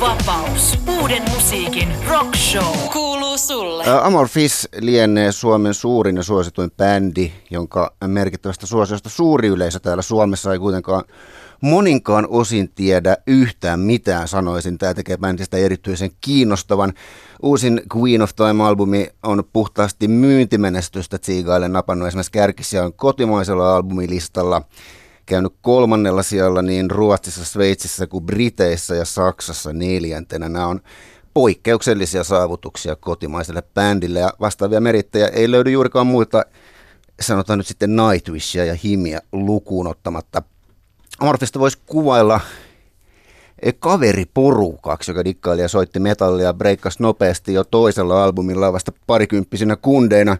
Vapaus. Uuden musiikin rock show. Kuuluu sulle. Amorphis lienee Suomen suurin ja suosituin bändi, jonka merkittävästä suosiosta suuri yleisö täällä Suomessa ei kuitenkaan moninkaan osin tiedä yhtään mitään, sanoisin. Tämä tekee bändistä erityisen kiinnostavan. Uusin Queen of Time-albumi on puhtaasti myyntimenestystä Tsiigaille napannut esimerkiksi kärkisiä kotimaisella albumilistalla käynyt kolmannella sijalla niin Ruotsissa, Sveitsissä kuin Briteissä ja Saksassa neljäntenä. Nämä on poikkeuksellisia saavutuksia kotimaiselle bändille ja vastaavia merittejä ei löydy juurikaan muilta, sanotaan nyt sitten Nightwishia ja Himiä lukuun ottamatta. Amorfista voisi kuvailla kaveriporukaksi, joka dikkaili ja soitti metallia breikkasi nopeasti jo toisella albumilla vasta parikymppisinä kundeina.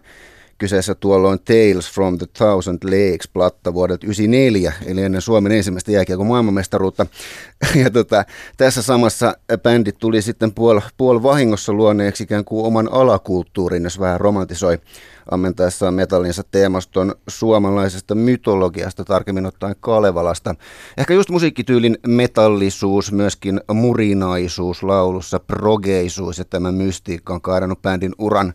Kyseessä tuolloin Tales from the Thousand Lakes platta vuodelta 1994, eli ennen Suomen ensimmäistä jääkiekon maailmanmestaruutta. Ja tota, tässä samassa bändit tuli sitten puol, puol vahingossa luoneeksi ikään kuin oman alakulttuurin, jos vähän romantisoi ammentaessaan metallinsa teemaston suomalaisesta mytologiasta, tarkemmin ottaen Kalevalasta. Ehkä just musiikkityylin metallisuus, myöskin murinaisuus laulussa, progeisuus ja tämä mystiikka on kaadannut bändin uran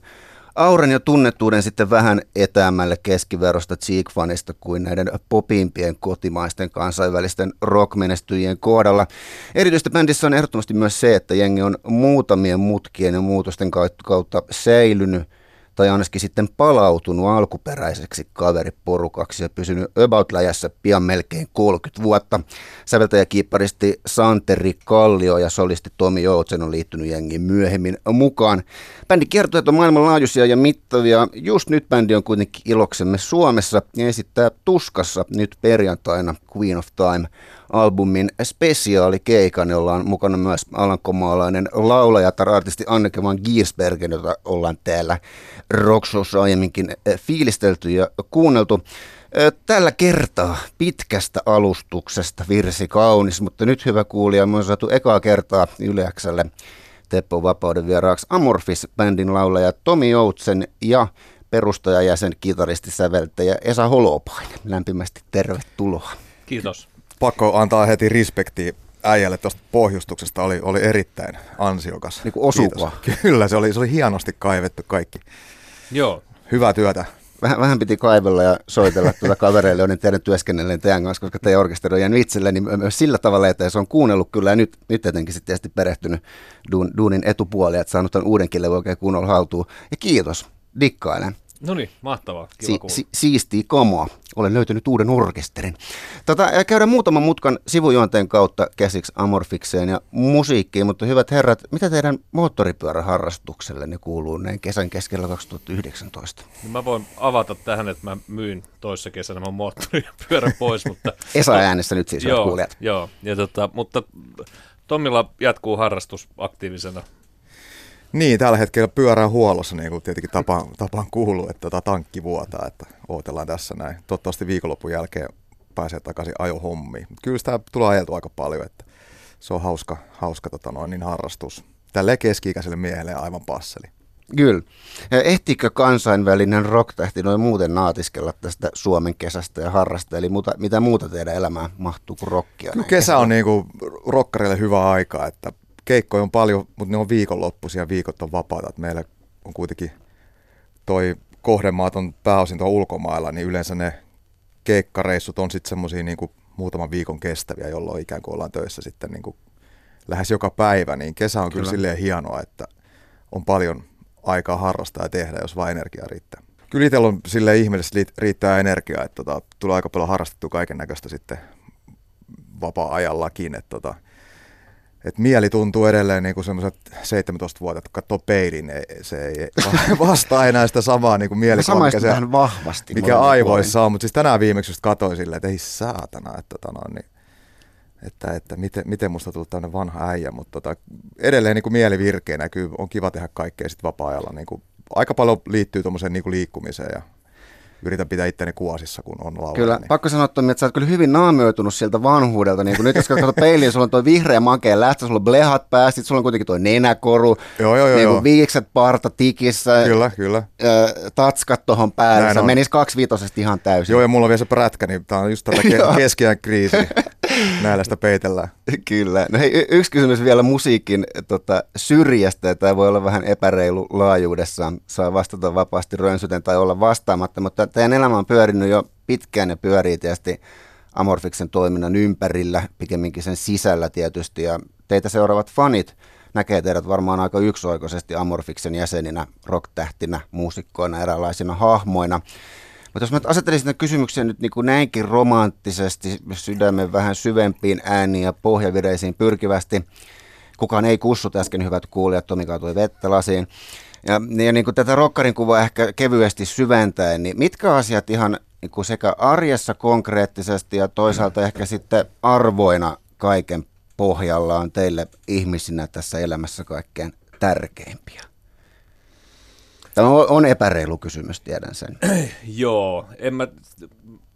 auran ja tunnettuuden sitten vähän etäämälle keskiverosta Cheek-fanista kuin näiden popimpien kotimaisten kansainvälisten rockmenestyjien kohdalla. Erityisesti bändissä on ehdottomasti myös se, että jengi on muutamien mutkien ja muutosten kautta säilynyt tai ainakin sitten palautunut alkuperäiseksi kaveriporukaksi ja pysynyt about läjässä pian melkein 30 vuotta. Säveltäjäkiipparisti Santeri Kallio ja solisti Tomi Joutsen on liittynyt jengiin myöhemmin mukaan. Bändi kertoo, että on maailmanlaajuisia ja mittavia. Just nyt bändi on kuitenkin iloksemme Suomessa ja esittää Tuskassa nyt perjantaina Queen of Time albumin spesiaalikeikan, jolla on mukana myös alankomaalainen laulaja tai artisti Anneke van Giersbergen, jota ollaan täällä Rockshowssa aiemminkin eh, fiilistelty ja kuunneltu. Eh, tällä kertaa pitkästä alustuksesta virsi kaunis, mutta nyt hyvä kuulija, me on saatu ekaa kertaa Yleäkselle Teppo Vapauden vieraaksi Amorphis-bändin laulaja Tomi Joutsen ja perustajajäsen, kitaristi, säveltäjä Esa Holopainen. Lämpimästi tervetuloa. Kiitos pakko antaa heti respektiä äijälle tuosta pohjustuksesta, oli, oli erittäin ansiokas. Niin kuin osuva. Kyllä, se oli, se oli hienosti kaivettu kaikki. Joo. Hyvää työtä. Vähän, vähän piti kaivella ja soitella tuota kavereille, joiden teidän työskennelleen teidän kanssa, koska teidän orkesteri on jäänyt itselle, niin myös sillä tavalla, että se on kuunnellut kyllä ja nyt, nyt etenkin sitten tietysti perehtynyt duun, duunin etupuolia, että saanut tämän uuden killen oikein kunnolla haltuun. Ja kiitos, dikkailen. No niin, mahtavaa. Kiva si- si- siistiä kamoa. Olen löytänyt uuden orkesterin. Tota, käydään muutaman mutkan sivujuonteen kautta käsiksi amorfikseen ja musiikkiin, mutta hyvät herrat, mitä teidän moottoripyöräharrastukselle kuuluu näin kesän keskellä 2019? No mä voin avata tähän, että mä myin toissa kesänä mun moottoripyörän pois, mutta... Esa äänessä nyt siis, joo, kuulijat. Joo, ja tota, mutta Tommilla jatkuu harrastus aktiivisena niin, tällä hetkellä pyörää huollossa, niin kuin tietenkin tapaan, tapaan kuuluu, että tota tankki vuotaa, että odotellaan tässä näin. Toivottavasti viikonlopun jälkeen pääsee takaisin ajohommiin. Kyllä sitä tulee ajeltu aika paljon, että se on hauska, hauska tota noin, niin harrastus. Tälle keski-ikäiselle miehelle aivan passeli. Kyllä. Ehtiikö kansainvälinen rocktähti noin muuten naatiskella tästä Suomen kesästä ja harrasta? Eli muuta, mitä muuta teidän elämään mahtuu kuin rockia? Kyllä kesä on niinku rokkarille hyvä aika, että keikkoja on paljon, mutta ne on viikonloppuisia, viikot on vapaata. Että meillä on kuitenkin toi kohdemaat on pääosin tuolla ulkomailla, niin yleensä ne keikkareissut on sitten semmoisia niin muutaman viikon kestäviä, jolloin ikään kuin ollaan töissä sitten niin kuin lähes joka päivä, niin kesä on kyllä, kyllä silleen hienoa, että on paljon aikaa harrastaa ja tehdä, jos vain energiaa riittää. Kyllä itsellä on sille ihmeellisesti riittää energiaa, että tota, tulee aika paljon harrastettua kaiken näköistä sitten vapaa-ajallakin, että tota, et mieli tuntuu edelleen niin kuin semmoiset 17 vuotta, kun katsoo peilin, ei, se ei vastaa enää sitä samaa niin kuin mielikuvaa, mikä, se, vahvasti mikä aivoissa on. Mutta siis tänään viimeksi just katsoin silleen, että ei saatana, että, tota, no, niin, että, että miten, miten musta tullut tämmöinen vanha äijä. Mutta tota, edelleen niin kuin mieli virkeänä, kyllä on kiva tehdä kaikkea sit vapaa-ajalla. Niin kuin, aika paljon liittyy tuommoiseen niin liikkumiseen ja yritän pitää itteni kuosissa, kun on laulaa. Kyllä, niin. pakko sanoa, että sä oot kyllä hyvin naamioitunut sieltä vanhuudelta. Niin kun nyt jos katsot peiliin, sulla on tuo vihreä makea lähtö, sulla on blehat päästä, sulla on kuitenkin tuo nenäkoru, joo, joo, niin joo. viikset parta tikissä, kyllä, kyllä. Äh, tatskat tuohon päälle, se menisi kaksi viitosesta ihan täysin. Joo, ja mulla on vielä se prätkä, niin tää on just tätä ke- keskiään kriisi. näillä sitä peitellään. Kyllä. No hei, y- yksi kysymys vielä musiikin tota, syrjästä, tämä voi olla vähän epäreilu laajuudessaan, saa vastata vapaasti rönsyten tai olla vastaamatta, mutta teidän elämä on pyörinyt jo pitkään ja pyörii tietysti Amorfiksen toiminnan ympärillä, pikemminkin sen sisällä tietysti, ja teitä seuraavat fanit näkee teidät varmaan aika yksioikoisesti Amorfiksen jäseninä, rocktähtinä, muusikkoina, eräänlaisina hahmoina. Mutta jos mä asettelisin kysymyksen nyt niin kuin näinkin romanttisesti, sydämen vähän syvempiin ääniin ja pohjavireisiin pyrkivästi, kukaan ei kussut äsken hyvät kuulijat, Tomi kaatui vettä lasiin. Ja, ja niin kuin tätä rokkarin kuvaa ehkä kevyesti syventäen, niin mitkä asiat ihan niin kuin sekä arjessa konkreettisesti ja toisaalta ehkä sitten arvoina kaiken pohjalla on teille ihmisinä tässä elämässä kaikkein tärkeimpiä? Tämä on epäreilu kysymys, tiedän sen. Joo, en mä,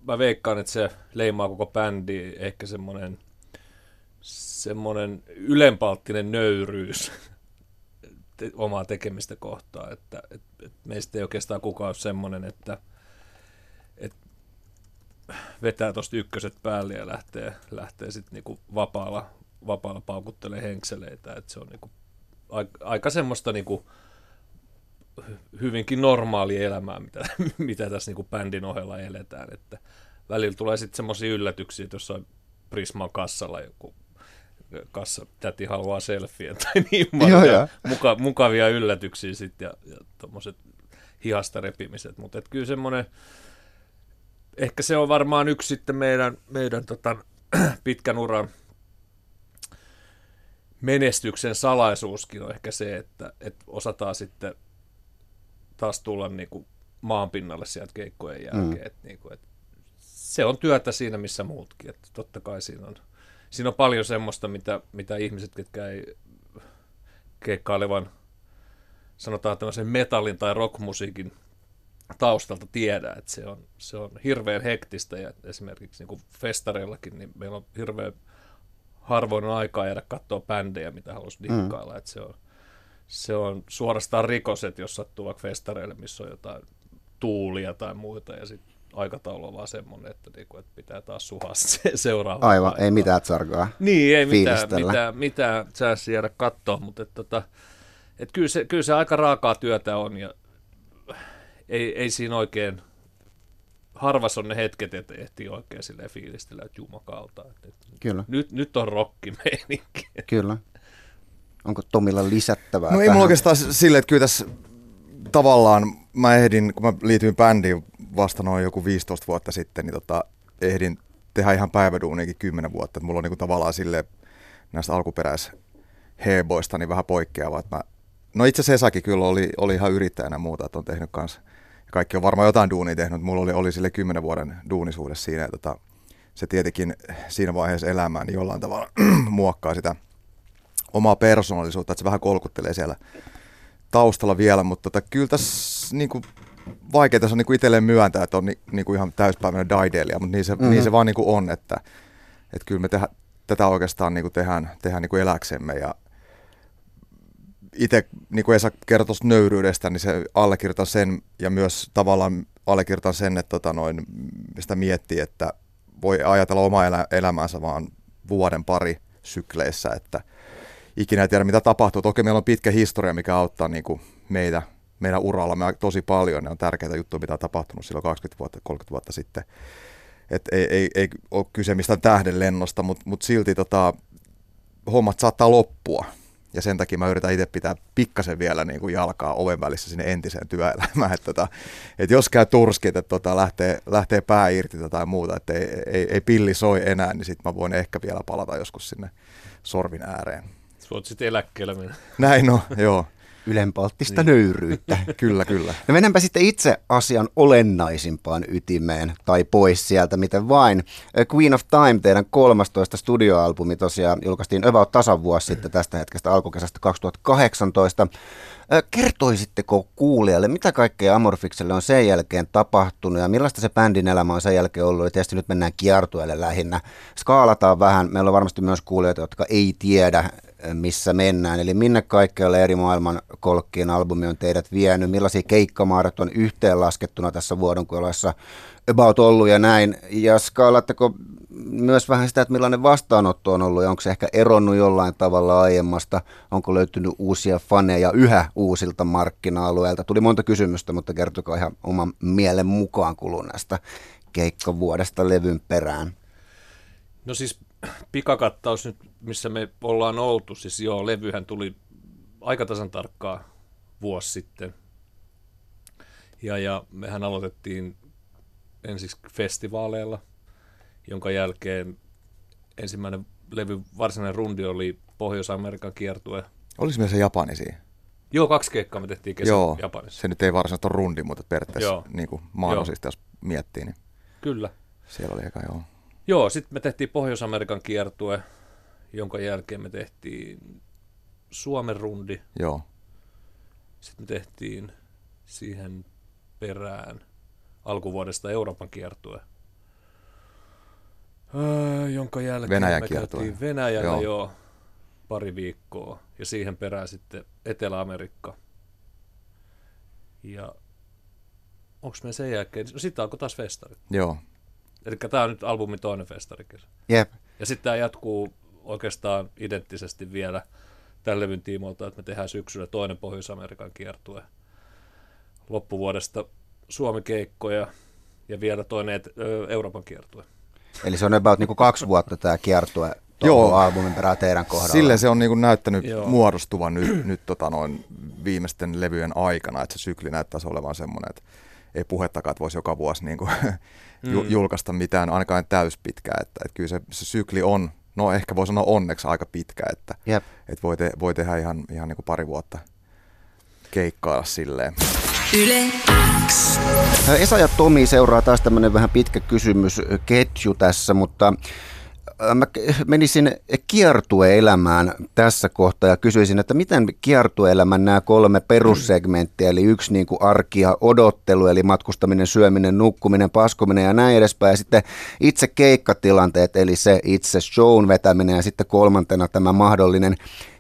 mä veikkaan, että se leimaa koko bändi ehkä semmoinen semmoinen ylenpalttinen nöyryys te, omaa tekemistä kohtaa, että et, et meistä ei oikeastaan kukaan ole semmoinen, että et vetää tuosta ykköset päälle ja lähtee, lähtee sitten niinku vapaalla, vapaalla paukuttelee henkseleitä, että se on niinku aika, aika semmoista niinku, hyvinkin normaali elämää, mitä, mitä tässä niin bändin ohella eletään. Että välillä tulee sitten semmoisia yllätyksiä, että jossain Prisman kassalla joku kassa täti haluaa selfien tai niin Joo, muka, mukavia yllätyksiä sitten ja, ja tuommoiset hihasta repimiset. Mutta kyllä semmoinen, ehkä se on varmaan yksi sitten meidän, meidän tota, pitkän uran menestyksen salaisuuskin on ehkä se, että, että osataan sitten taas tulla niin kuin maanpinnalle sieltä keikkojen jälkeen. Mm. Et niin kuin, et se on työtä siinä, missä muutkin. Et totta kai siinä on, siinä on paljon semmoista, mitä, mitä ihmiset, ketkä ei keikkailevan, sanotaan tämmöisen metallin tai rockmusiikin taustalta tiedä, että se on, se on hirveän hektistä ja esimerkiksi niin kuin festareillakin, niin meillä on hirveän harvoin aikaa jäädä katsoa bändejä, mitä haluaisi dikkailla, mm. että se on, se on suorastaan rikos, että jos sattuu vaikka festareille, missä on jotain tuulia tai muuta, ja sitten aikataulu on vaan semmoinen, että, niinku, että pitää taas suhaa se seuraava. Aivan, aikaa. ei mitään tsarkaa Niin, ei mitään, mitään, mitään säässä jäädä katsoa, mutta että, tota, että kyllä, se, kyllä se aika raakaa työtä on, ja ei, ei siinä oikein, harvas on ne hetket, että ehtii oikein sille fiilistellä, että jumakalta. Että Kyllä. Nyt, nyt on rokkimeininki. Kyllä. Onko Tomilla lisättävää? No tähän? ei mulla oikeastaan sille, että kyllä tässä tavallaan mä ehdin, kun mä liityin bändiin vasta noin joku 15 vuotta sitten, niin tota, ehdin tehdä ihan päiväduuniakin 10 vuotta. Että mulla on niin kuin tavallaan sille näistä alkuperäisheboista niin vähän poikkeava. Että mä, no itse asiassa Esakin kyllä oli, oli ihan yrittäjänä muuta, että on tehnyt kanssa. Kaikki on varmaan jotain duunia tehnyt, mulla oli, oli sille 10 vuoden duunisuhde siinä. Ja tota, se tietenkin siinä vaiheessa elämää niin jollain tavalla muokkaa sitä – omaa persoonallisuutta, että se vähän kolkuttelee siellä taustalla vielä, mutta tota, kyllä tässä niin kuin, vaikeaa se on niin itselleen myöntää, että on ni, niin kuin ihan täyspäiväinen daidelia, mutta niin se, mm-hmm. niin se vaan niin kuin on, että, että kyllä me tehdä, tätä oikeastaan niin kuin tehdään, tehdään niin kuin eläksemme ja itse, niin kuin Esa kertoi nöyryydestä, niin se allekirjoitan sen ja myös tavallaan allekirjoitan sen, että tota noin, sitä miettii, että voi ajatella omaa elä, elämäänsä vaan vuoden pari sykleissä, että ikinä ei tiedä, mitä tapahtuu. Toki meillä on pitkä historia, mikä auttaa niin kuin meitä, meidän uralla me tosi paljon. Ne on tärkeitä juttuja, mitä on tapahtunut silloin 20 vuotta, 30 vuotta sitten. Et ei, ei, ei ole kyse mistään tähdenlennosta, mutta mut silti tota, hommat saattaa loppua. Ja sen takia mä yritän itse pitää pikkasen vielä niin kuin jalkaa oven välissä sinne entiseen työelämään. Että tota, et jos käy turskit, että tota, lähtee, lähtee pää irti tai muuta, että ei, ei, ei pilli soi enää, niin sitten mä voin ehkä vielä palata joskus sinne sorvin ääreen voit sitten eläkkeellä mennä. Näin no, joo. Ylenpalttista niin. nöyryyttä. kyllä, kyllä. No mennäänpä sitten itse asian olennaisimpaan ytimeen, tai pois sieltä, miten vain. Queen of Time, teidän 13 studioalbumi tosiaan julkaistiin about tasan vuosi sitten tästä hetkestä alkukesästä 2018. Kertoisitteko kuulijalle, mitä kaikkea Amorfikselle on sen jälkeen tapahtunut ja millaista se bändin elämä on sen jälkeen ollut? Ja tietysti nyt mennään kiertueelle lähinnä. Skaalataan vähän. Meillä on varmasti myös kuulijoita, jotka ei tiedä, missä mennään. Eli minne kaikkialle eri maailman kolkkien albumi on teidät vienyt, millaisia keikkamaarat on yhteenlaskettuna tässä vuoden kuolessa about ollut ja näin. Ja skaalatteko myös vähän sitä, että millainen vastaanotto on ollut ja onko se ehkä eronnut jollain tavalla aiemmasta, onko löytynyt uusia faneja yhä uusilta markkina-alueilta. Tuli monta kysymystä, mutta kertokaa ihan oman mielen mukaan kuluneesta keikkavuodesta levyn perään. No siis pikakattaus nyt, missä me ollaan oltu, siis joo, levyhän tuli aika tasan tarkkaa vuosi sitten. Ja, ja mehän aloitettiin ensiksi festivaaleilla, jonka jälkeen ensimmäinen levy, varsinainen rundi oli Pohjois-Amerikan kiertue. Oliko meillä se Japani siinä? Joo, kaksi keikkaa me tehtiin kesän Joo, Japanissa. se nyt ei varsinaisesti ole rundi, mutta periaatteessa Joo. niin kuin maanosista, jos miettii, niin Kyllä. siellä oli eka joo. Joo, sitten me tehtiin Pohjois-Amerikan kiertue, jonka jälkeen me tehtiin Suomen rundi. Joo, Sitten me tehtiin siihen perään alkuvuodesta Euroopan kiertue. Öö, jonka jälkeen Venäjän me kiertue. käytiin Venäjällä Joo. jo. jo pari viikkoa. Ja siihen perään sitten Etelä-Amerikka. Ja onko me sen jälkeen, no sitten alkoi taas festarit. joo. Eli tämä on nyt albumin toinen festarikisa. Jep. Ja sitten tämä jatkuu oikeastaan identtisesti vielä tämän levyn tiimoilta, että me tehdään syksyllä toinen Pohjois-Amerikan kiertue. Loppuvuodesta Suomi-keikkoja ja vielä toinen Euroopan kiertue. Eli se on about niin kuin kaksi vuotta tämä kiertue Joo. albumin perään teidän kohdalla. Sille se on niin kuin näyttänyt Joo. muodostuvan nyt, nyt tota noin viimeisten levyjen aikana, että se sykli näyttäisi olevan semmoinen, että ei puhettakaan, että voisi joka vuosi niin kuin ju- julkaista mitään, ainakaan täyspitkää. Että, että kyllä se, se sykli on, no ehkä voi sanoa onneksi aika pitkä, että, Jep. että voi, te, voi tehdä ihan, ihan niin kuin pari vuotta keikkailla silleen. Yle X. Esa ja Tomi seuraa taas tämmöinen vähän pitkä kysymysketju tässä, mutta mä menisin kiertueelämään tässä kohtaa ja kysyisin, että miten kiertueelämän nämä kolme perussegmenttiä, eli yksi niin kuin arki ja odottelu, eli matkustaminen, syöminen, nukkuminen, paskominen ja näin edespäin, ja sitten itse keikkatilanteet, eli se itse shown vetäminen ja sitten kolmantena tämä mahdollinen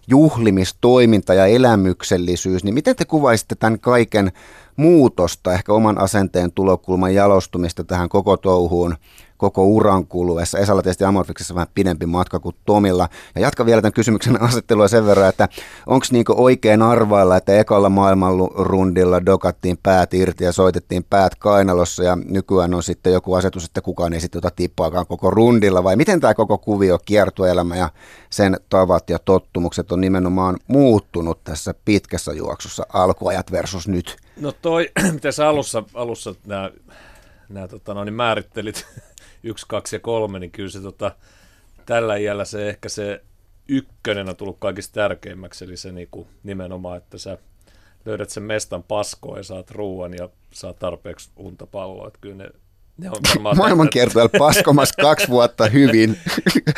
juhlimistoiminta ja elämyksellisyys, niin miten te kuvaisitte tämän kaiken muutosta, ehkä oman asenteen tulokulman jalostumista tähän koko touhuun, koko uran kuluessa. Esalla tietysti Amorfiksessa vähän pidempi matka kuin Tomilla. Ja jatka vielä tämän kysymyksen asettelua sen verran, että onko niinku oikein arvailla, että ekalla maailmanrundilla dokattiin päät irti ja soitettiin päät kainalossa ja nykyään on sitten joku asetus, että kukaan ei sitten tippaakaan koko rundilla vai miten tämä koko kuvio, kiertoelämä ja sen tavat ja tottumukset on nimenomaan muuttunut tässä pitkässä juoksussa alkuajat versus nyt? No toi, mitä sä alussa, alussa nämä tota, no, niin määrittelit, yksi, kaksi ja kolme, niin kyllä se tota, tällä iällä se ehkä se ykkönen on tullut kaikista tärkeimmäksi, eli se niinku, nimenomaan, että sä löydät sen mestan paskoa ja saat ruoan ja saat tarpeeksi unta palloa, että kyllä ne, ne on. Maailmankiertueella paskomassa kaksi vuotta hyvin.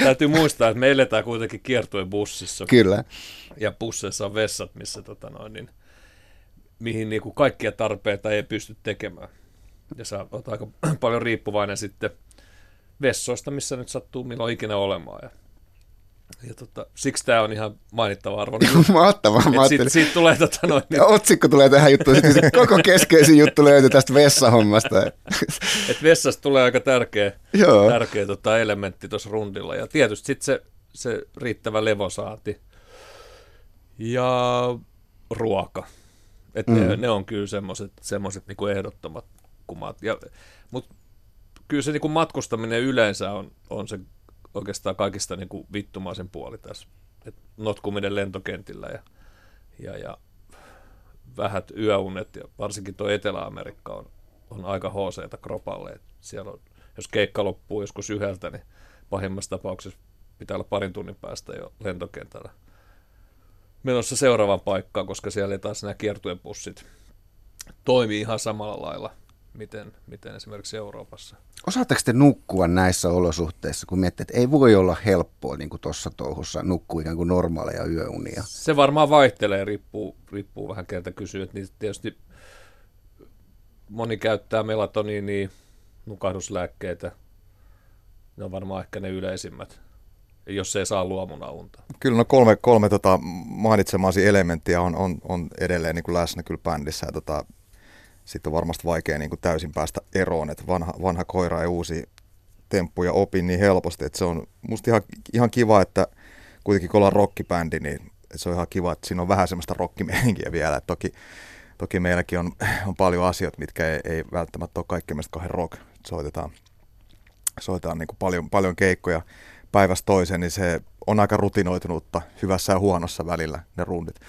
Täytyy muistaa, että me eletään kuitenkin kiertuen bussissa. Kyllä. ja busseissa on vessat, missä tota noin, niin, mihin niin kuin kaikkia tarpeita ei pysty tekemään. Ja sä oot aika paljon riippuvainen sitten vessoista, missä nyt sattuu milloin ikinä olemaan. Ja, ja tota, siksi tämä on ihan mainittava arvo. Mahtavaa. Mä siitä, siitä tulee tota noin, niin, ja otsikko tulee tähän juttuun, sitten koko keskeisin juttu löytyy tästä vessahommasta. että vessasta tulee aika tärkeä, Joo. tärkeä tota elementti tuossa rundilla. Ja tietysti sitten se, se riittävä levosaati ja ruoka. Et mm. ne, ne, on kyllä semmoiset semmoset niinku ehdottomat kumat. Ja, Mutta kyllä se niinku matkustaminen yleensä on, on se oikeastaan kaikista niinku vittumaisen puoli tässä. Et notkuminen lentokentillä ja, ja, ja vähät yöunet ja varsinkin tuo Etelä-Amerikka on, on aika hooseita kropalle. Et siellä on, jos keikka loppuu joskus yhdeltä, niin pahimmassa tapauksessa pitää olla parin tunnin päästä jo lentokentällä menossa seuraavaan paikkaan, koska siellä ei taas nämä kiertuepussit toimi ihan samalla lailla, miten, miten esimerkiksi Euroopassa. Osaatteko te nukkua näissä olosuhteissa, kun miettii, että ei voi olla helppoa niin kuin tuossa touhussa nukkua ikään kuin normaaleja yöunia? Se varmaan vaihtelee, riippuu, riippuu vähän keltä kysyy. Että niitä tietysti moni käyttää melatoniinia, nukahduslääkkeitä. Ne on varmaan ehkä ne yleisimmät, jos se ei saa luomuna unta. Kyllä no kolme, kolme tota mainitsemasi elementtiä on, on, on edelleen niin kuin läsnä kyllä bändissä. Ja tota, sitten on varmasti vaikea niin kuin täysin päästä eroon, että vanha, vanha koira ei uusi temppuja opin niin helposti, että se on musta ihan, ihan kiva, että kuitenkin kun ollaan rockibändi, niin se on ihan kiva, että siinä on vähän semmoista rockimeininkiä vielä. Et toki, toki meilläkin on, on paljon asioita, mitkä ei, ei välttämättä ole kaikki meistä kahden rock. Soitetaan, soitetaan niin kuin paljon, paljon keikkoja päivästä toiseen, niin se on aika rutinoitunutta hyvässä ja huonossa välillä ne rundit.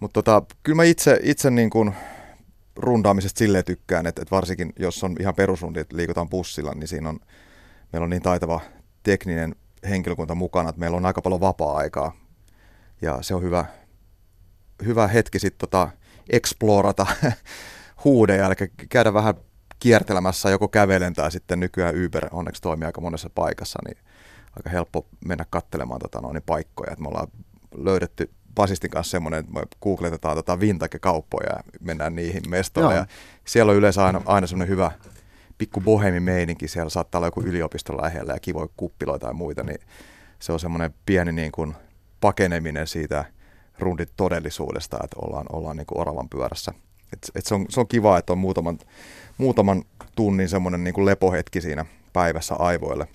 Mutta tota, kyllä mä itse, itse niin kuin rundaamisesta silleen tykkään, että, että varsinkin jos on ihan perusrundi, että liikutaan bussilla, niin siinä on, meillä on niin taitava tekninen henkilökunta mukana, että meillä on aika paljon vapaa-aikaa. Ja se on hyvä, hyvä hetki sitten tota, explorata huudeja, eli käydä vähän kiertelemässä joko kävelen tai sitten nykyään Uber onneksi toimii aika monessa paikassa, niin aika helppo mennä katselemaan tota, noin paikkoja. Et me ollaan löydetty basistin kanssa semmoinen, että me googletetaan tota vintage-kauppoja ja mennään niihin mestoille. Ja siellä on yleensä aina, aina semmoinen hyvä pikku bohemin meininki. Siellä saattaa olla joku yliopisto lähellä ja kivoja kuppiloita ja muita, niin se on semmoinen pieni niin kuin pakeneminen siitä rundit todellisuudesta, että ollaan, ollaan niin kuin oravan pyörässä. Et, et se, on, se on kiva, että on muutaman, muutaman tunnin semmoinen niin kuin lepohetki siinä päivässä aivoille.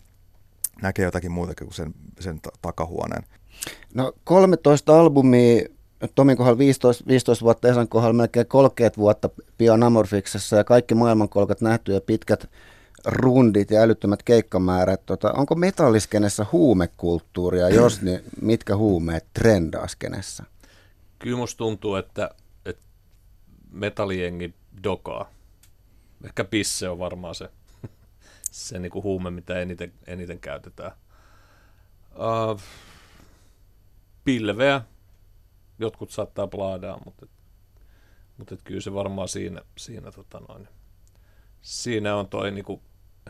Näkee jotakin muutakin kuin sen, sen takahuoneen. No 13 albumia, Tomin kohdalla 15, 15 vuotta, Esan kohdalla melkein 30 vuotta pian Amorfiksessa ja kaikki maailmankolkat nähty ja pitkät rundit ja älyttömät keikkamäärät. Tota, onko metalliskenessä huumekulttuuria, jos niin mitkä huumeet trendaa skenessä? Kyllä musta tuntuu, että, että metalliengi dokaa. Ehkä pisse on varmaan se, se niinku huume, mitä eniten, eniten käytetään. Uh, pilveä. Jotkut saattaa plaadaa, mutta, mutta et kyllä se varmaan siinä, siinä, tota noin, siinä on toi niinku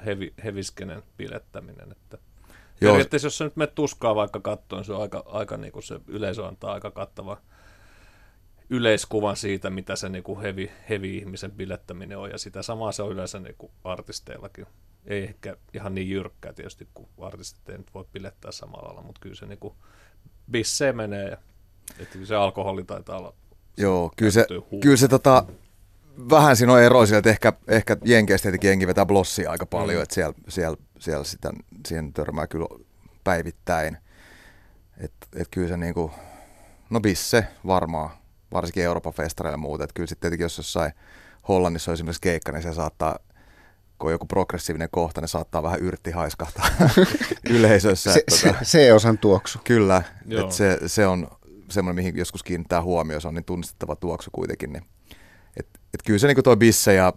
hevi, heviskenen pilettäminen. Että Joo. Periaatteessa jos sä nyt menet tuskaa vaikka kattoon, se on aika, aika niinku se yleisö antaa aika kattava yleiskuvan siitä, mitä se niinku hevi, hevi ihmisen bilettäminen on, ja sitä samaa se on yleensä niinku artisteillakin. Ei ehkä ihan niin jyrkkää tietysti, kun artistit ei nyt voi bilettää samalla lailla, mutta kyllä se niinku bissee menee ja että se alkoholi taitaa olla. Joo, kyllä se, kyllä se tota, vähän siinä on eroa että ehkä, ehkä Jenkeistä tietenkin jengi vetää blossia aika paljon, mm. että siellä, siellä, siellä sitä, siihen törmää kyllä päivittäin. Että et kyllä se niinku, no bisse varmaan, varsinkin Euroopan festareilla ja muuta. Että kyllä sitten tietenkin jos jossain Hollannissa on esimerkiksi keikka, niin se saattaa kun on joku progressiivinen kohta, ne saattaa vähän yrtti haiskahtaa yleisössä. Se, tota, se osan tuoksu. Kyllä, että se, se on semmoinen, mihin joskus kiinnittää huomioon, se on niin tunnistettava tuoksu kuitenkin. Niin, et, et kyllä se niin toi bisse ja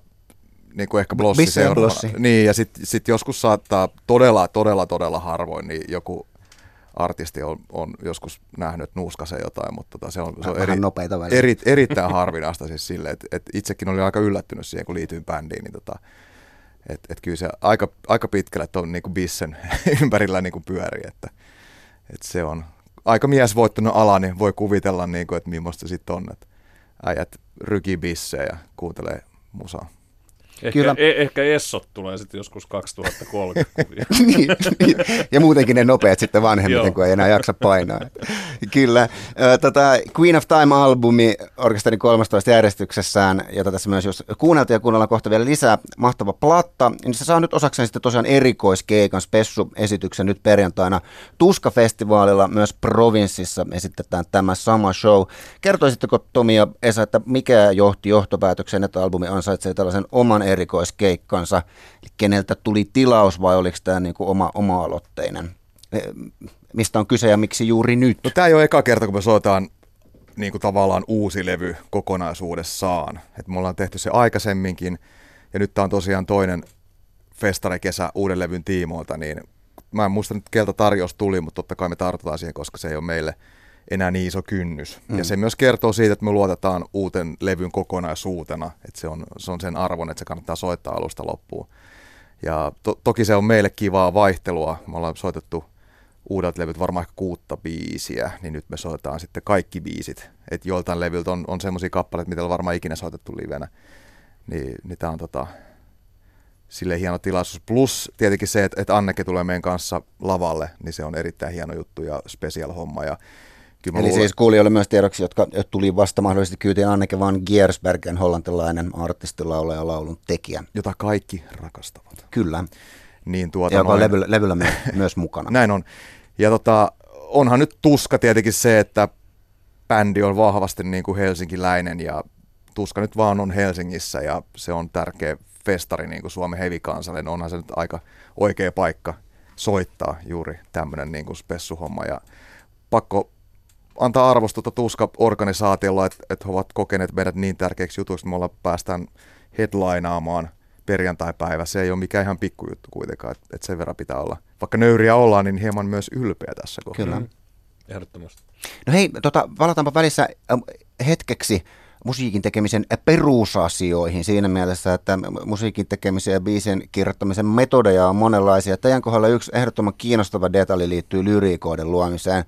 niin kuin ehkä blossi bisse ja blossi. Niin, ja sitten sit joskus saattaa todella, todella, todella harvoin, niin joku artisti on, on joskus nähnyt, että nuuskasee jotain, mutta tota, se on, se on eri, eri, erittäin harvinaista siis sille, että et itsekin olin aika yllättynyt siihen, kun liityin bändiin, niin tota, et, et kyllä se aika, aika pitkälle tuon niinku bissen ympärillä niinku pyörii, että et se on aika miesvoittanut ala, niin voi kuvitella, niinku, että millaista sitten on, että äijät rykii bissejä ja kuuntelee musaa. Ehkä, Kyllä. E- ehkä Essot tulee sitten joskus 2030 niin, niin, ja muutenkin ne nopeat sitten vanhemmiten, kun ei enää jaksa painaa. Kyllä. Tota, Queen of Time-albumi orkesterin 13 järjestyksessään, jota tässä myös jos kuunneltiin ja kuunnellaan kohta vielä lisää, mahtava platta, niin se saa nyt osakseen sitten tosiaan erikoiskeikan spessu-esityksen nyt perjantaina Tuska-festivaalilla myös provinssissa esitetään tämä sama show. Kertoisitteko Tomi ja Esa, että mikä johti johtopäätökseen, että albumi ansaitsee tällaisen oman erikoiskeikkansa, eli keneltä tuli tilaus vai oliko tämä niin oma, oma-aloitteinen? E, mistä on kyse ja miksi juuri nyt? No, tämä ei ole eka kerta, kun me soitaan niin kuin tavallaan uusi levy kokonaisuudessaan. Et me ollaan tehty se aikaisemminkin, ja nyt tämä on tosiaan toinen festarikesä uuden levyn tiimoilta, niin mä en muista nyt keltä tarjous tuli, mutta totta kai me tartutaan siihen, koska se ei ole meille – enää niin iso kynnys. Mm. Ja se myös kertoo siitä, että me luotetaan uuten levyn kokonaisuutena, että se on, se on sen arvon, että se kannattaa soittaa alusta loppuun. Ja to, toki se on meille kivaa vaihtelua. Me ollaan soitettu uudet levyt varmaan ehkä kuutta biisiä, niin nyt me soitetaan sitten kaikki biisit. Että joiltain levyltä on, on semmoisia kappaleita, mitä on varmaan ikinä soitettu livenä. Niin, niin tämä on tota, sille hieno tilaisuus. Plus tietenkin se, että, että Anneke tulee meidän kanssa lavalle, niin se on erittäin hieno juttu ja special homma. Ja Kyllä Eli luulen. siis kuulijoille myös tiedoksi, jotka, tuli vasta mahdollisesti kyytiin Anneke van Giersbergen, hollantilainen artisti, laulaja ja laulun tekijä. Jota kaikki rakastavat. Kyllä. Niin tuota Joka on levyllä, levyllä my- myös mukana. Näin on. Ja tota, onhan nyt tuska tietenkin se, että bändi on vahvasti niin kuin helsinkiläinen ja tuska nyt vaan on Helsingissä ja se on tärkeä festari niin kuin Suomen hevikansalle. No Onhan se nyt aika oikea paikka soittaa juuri tämmöinen niin kuin spessuhomma ja pakko antaa arvostusta Tuska-organisaatiolla, että, että he ovat kokeneet meidät niin tärkeäksi jutuksi, että me ollaan päästään headlineaamaan perjantai-päivä. Se ei ole mikään ihan pikkujuttu kuitenkaan, että, että sen verran pitää olla. Vaikka nöyriä ollaan, niin hieman myös ylpeä tässä kohtaa. Kyllä. Ehdottomasti. No hei, tota, palataanpa välissä ähm, hetkeksi musiikin tekemisen perusasioihin siinä mielessä, että musiikin tekemisen ja biisien kirjoittamisen metodeja on monenlaisia. Teidän kohdalla yksi ehdottoman kiinnostava detalji liittyy lyriikoiden luomiseen.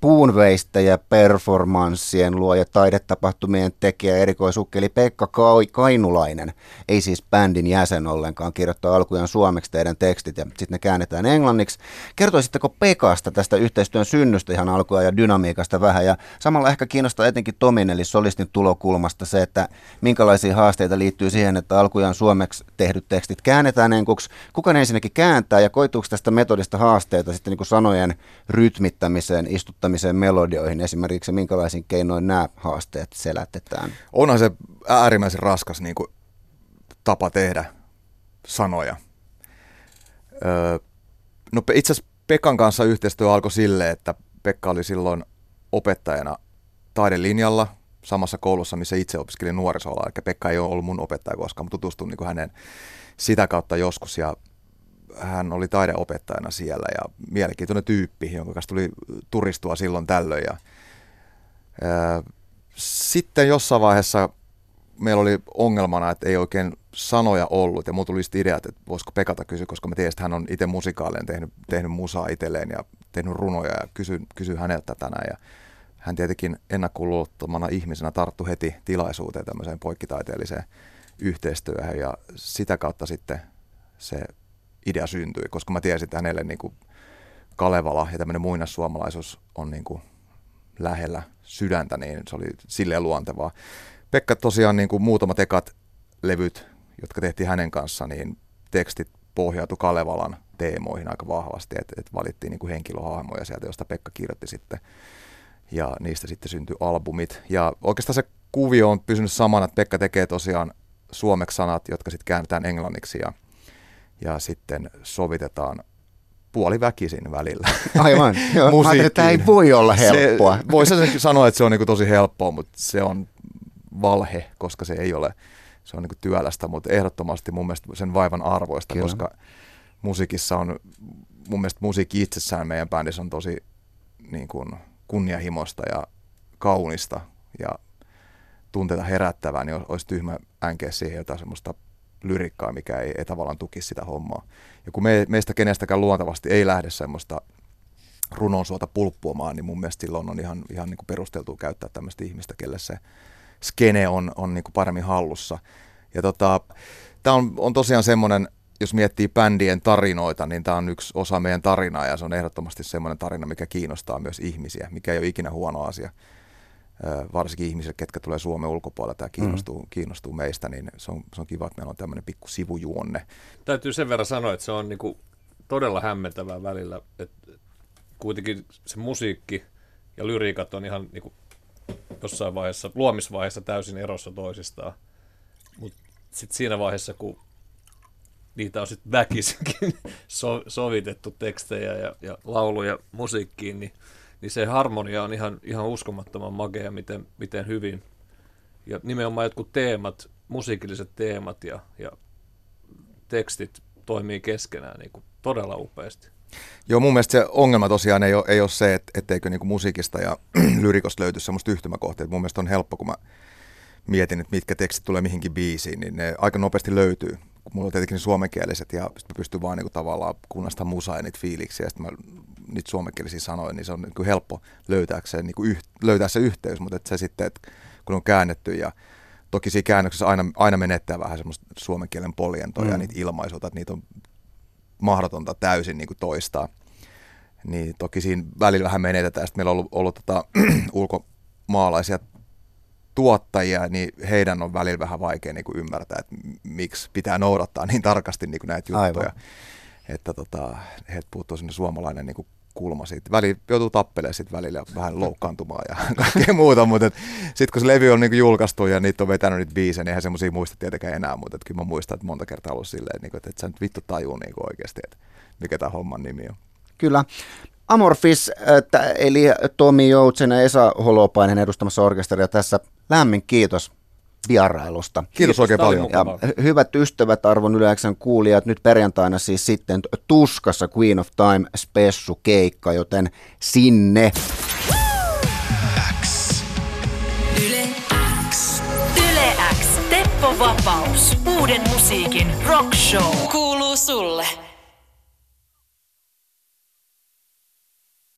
Puunveistäjä, performanssien luoja, taidetapahtumien tekijä, erikoisukkeli Pekka Kai- Kainulainen, ei siis bändin jäsen ollenkaan, kirjoittaa alkujaan suomeksi teidän tekstit ja sitten ne käännetään englanniksi. Kertoisitteko Pekasta tästä yhteistyön synnystä ihan alkujaan ja dynamiikasta vähän ja samalla ehkä kiinnostaa etenkin Tomin eli solistin tulokulmasta se, että minkälaisia haasteita liittyy siihen, että alkujaan suomeksi tehdyt tekstit käännetään enkuksi. Kuka ne ensinnäkin kääntää ja koituuko tästä metodista haasteita sitten niin kuin sanojen rytmittämiseen, istuttamiseen melodioihin esimerkiksi, minkälaisin keinoin nämä haasteet selätetään? Onhan se äärimmäisen raskas niin kuin, tapa tehdä sanoja. Öö, no itse asiassa Pekan kanssa yhteistyö alkoi sille, että Pekka oli silloin opettajana taidelinjalla samassa koulussa, missä itse opiskelin nuorisolla. Eli Pekka ei ole ollut mun opettaja koskaan, mutta tutustuin niin hänen sitä kautta joskus ja hän oli taideopettajana siellä ja mielenkiintoinen tyyppi, jonka kanssa tuli turistua silloin tällöin. Ja, ää, sitten jossain vaiheessa meillä oli ongelmana, että ei oikein sanoja ollut ja mulla tuli ideat, että voisiko Pekata kysyä, koska mä tiesin, että hän on itse musikaalinen, tehnyt, tehnyt musaa itselleen ja tehnyt runoja ja kysyin, kysyin häneltä tänään ja hän tietenkin ennakkoluulottomana ihmisenä tarttu heti tilaisuuteen tämmöiseen poikkitaiteelliseen yhteistyöhön ja sitä kautta sitten se idea syntyi, koska mä tiesin, että hänelle niin kuin Kalevala ja tämmöinen muinaissuomalaisuus on niin kuin lähellä sydäntä, niin se oli silleen luontevaa. Pekka tosiaan niin kuin muutamat ekat levyt, jotka tehtiin hänen kanssaan, niin tekstit pohjautu Kalevalan teemoihin aika vahvasti, että et valittiin niin kuin henkilöhahmoja sieltä, josta Pekka kirjoitti sitten, ja niistä sitten syntyi albumit. Ja oikeastaan se kuvio on pysynyt samana, että Pekka tekee tosiaan suomeksi sanat, jotka sitten käännetään englanniksi, ja, ja sitten sovitetaan puoliväkisin välillä. Aivan. Joo, tämä ei voi olla helppoa. Se, voisi sanoa, että se on niin tosi helppoa, mutta se on valhe, koska se ei ole. Se on niin työlästä, mutta ehdottomasti mun mielestä sen vaivan arvoista, Kyllä. koska musiikissa on, mun mielestä musiikki itsessään meidän bändissä on tosi niin kuin kunnianhimoista ja kaunista ja tunteita herättävää, niin olisi tyhmä änkeä siihen jotain semmoista lyrikkaa, mikä ei, ei tavallaan tukisi sitä hommaa. Ja kun me, meistä kenestäkään luontavasti ei lähde semmoista runon suota pulppuamaan, niin mun mielestä silloin on ihan, ihan niin kuin perusteltua käyttää tämmöistä ihmistä, kelle se skene on, on niin kuin paremmin hallussa. Ja tota, tämä on, on tosiaan semmoinen, jos miettii bändien tarinoita, niin tämä on yksi osa meidän tarinaa ja se on ehdottomasti semmoinen tarina, mikä kiinnostaa myös ihmisiä, mikä ei ole ikinä huono asia. Varsinkin ihmiset, ketkä tulee Suomen ulkopuolella tai kiinnostuu, mm. kiinnostuu meistä, niin se on, se on kiva, että meillä on tämmöinen pikku sivujuonne. Täytyy sen verran sanoa, että se on niinku todella hämmentävää välillä, että kuitenkin se musiikki ja lyriikat on ihan niinku jossain vaiheessa, luomisvaiheessa täysin erossa toisistaan. Mutta sitten siinä vaiheessa, kun niitä on sitten väkisinkin so, sovitettu tekstejä ja, ja lauluja musiikkiin, niin, niin se harmonia on ihan, ihan uskomattoman makea, miten, miten hyvin. Ja nimenomaan jotkut teemat, musiikilliset teemat ja, ja tekstit toimii keskenään niin kuin todella upeasti. Joo, mun mielestä se ongelma tosiaan ei ole, ei ole se, että etteikö niinku musiikista ja lyrikosta löytyisi semmoista yhtymäkohtia. Mun mielestä on helppo, kun mä mietin, että mitkä tekstit tulee mihinkin biisiin, niin ne aika nopeasti löytyy. Mulla on tietenkin suomenkieliset ja sitten mä pystyn vaan niinku tavallaan kunnasta musaa ja niitä fiiliksiä ja sitten mä niitä suomenkielisiä sanoin, niin se on niinku helppo löytää se, niinku yh, löytää se yhteys, mutta et se sitten, että kun on käännetty ja toki siinä käännöksessä aina, aina menettää vähän semmoista suomen kielen poljentoa mm. ja niitä ilmaisuja, että niitä on mahdotonta täysin niin kuin toistaa. Niin toki siinä välillä vähän menetetään. Sitten meillä on ollut, ollut tota, ulkomaalaisia tuottajia, niin heidän on välillä vähän vaikea niin kuin ymmärtää, että miksi pitää noudattaa niin tarkasti niin kuin näitä juttuja. Aivan. Että tota, heiltä puuttuu sinne suomalainen niin kulma siitä. Väli, joutuu tappelemaan sitten välillä vähän loukkaantumaan ja kaikkea muuta, mutta sitten kun se levy on niinku julkaistu ja niitä on vetänyt niitä biisejä, niin eihän semmoisia muista tietenkään enää, mutta kyllä mä muistan, että monta kertaa ollut silleen, niinku, että et sä nyt vittu tajuu niinku oikeasti, että mikä tämä homman nimi on. Kyllä. Että, eli Tomi Joutsen ja Esa Holopainen edustamassa orkesteria tässä. Lämmin kiitos vierailusta. Kiitos, kiitos oikein paljon. Ja hyvät ystävät, arvon yleensä kuulijat, nyt perjantaina siis sitten Tuskassa Queen of Time spessu keikka, joten sinne. X. Yle X. Yle X. Teppo Vapaus. Uuden musiikin rock show. Kuuluu sulle.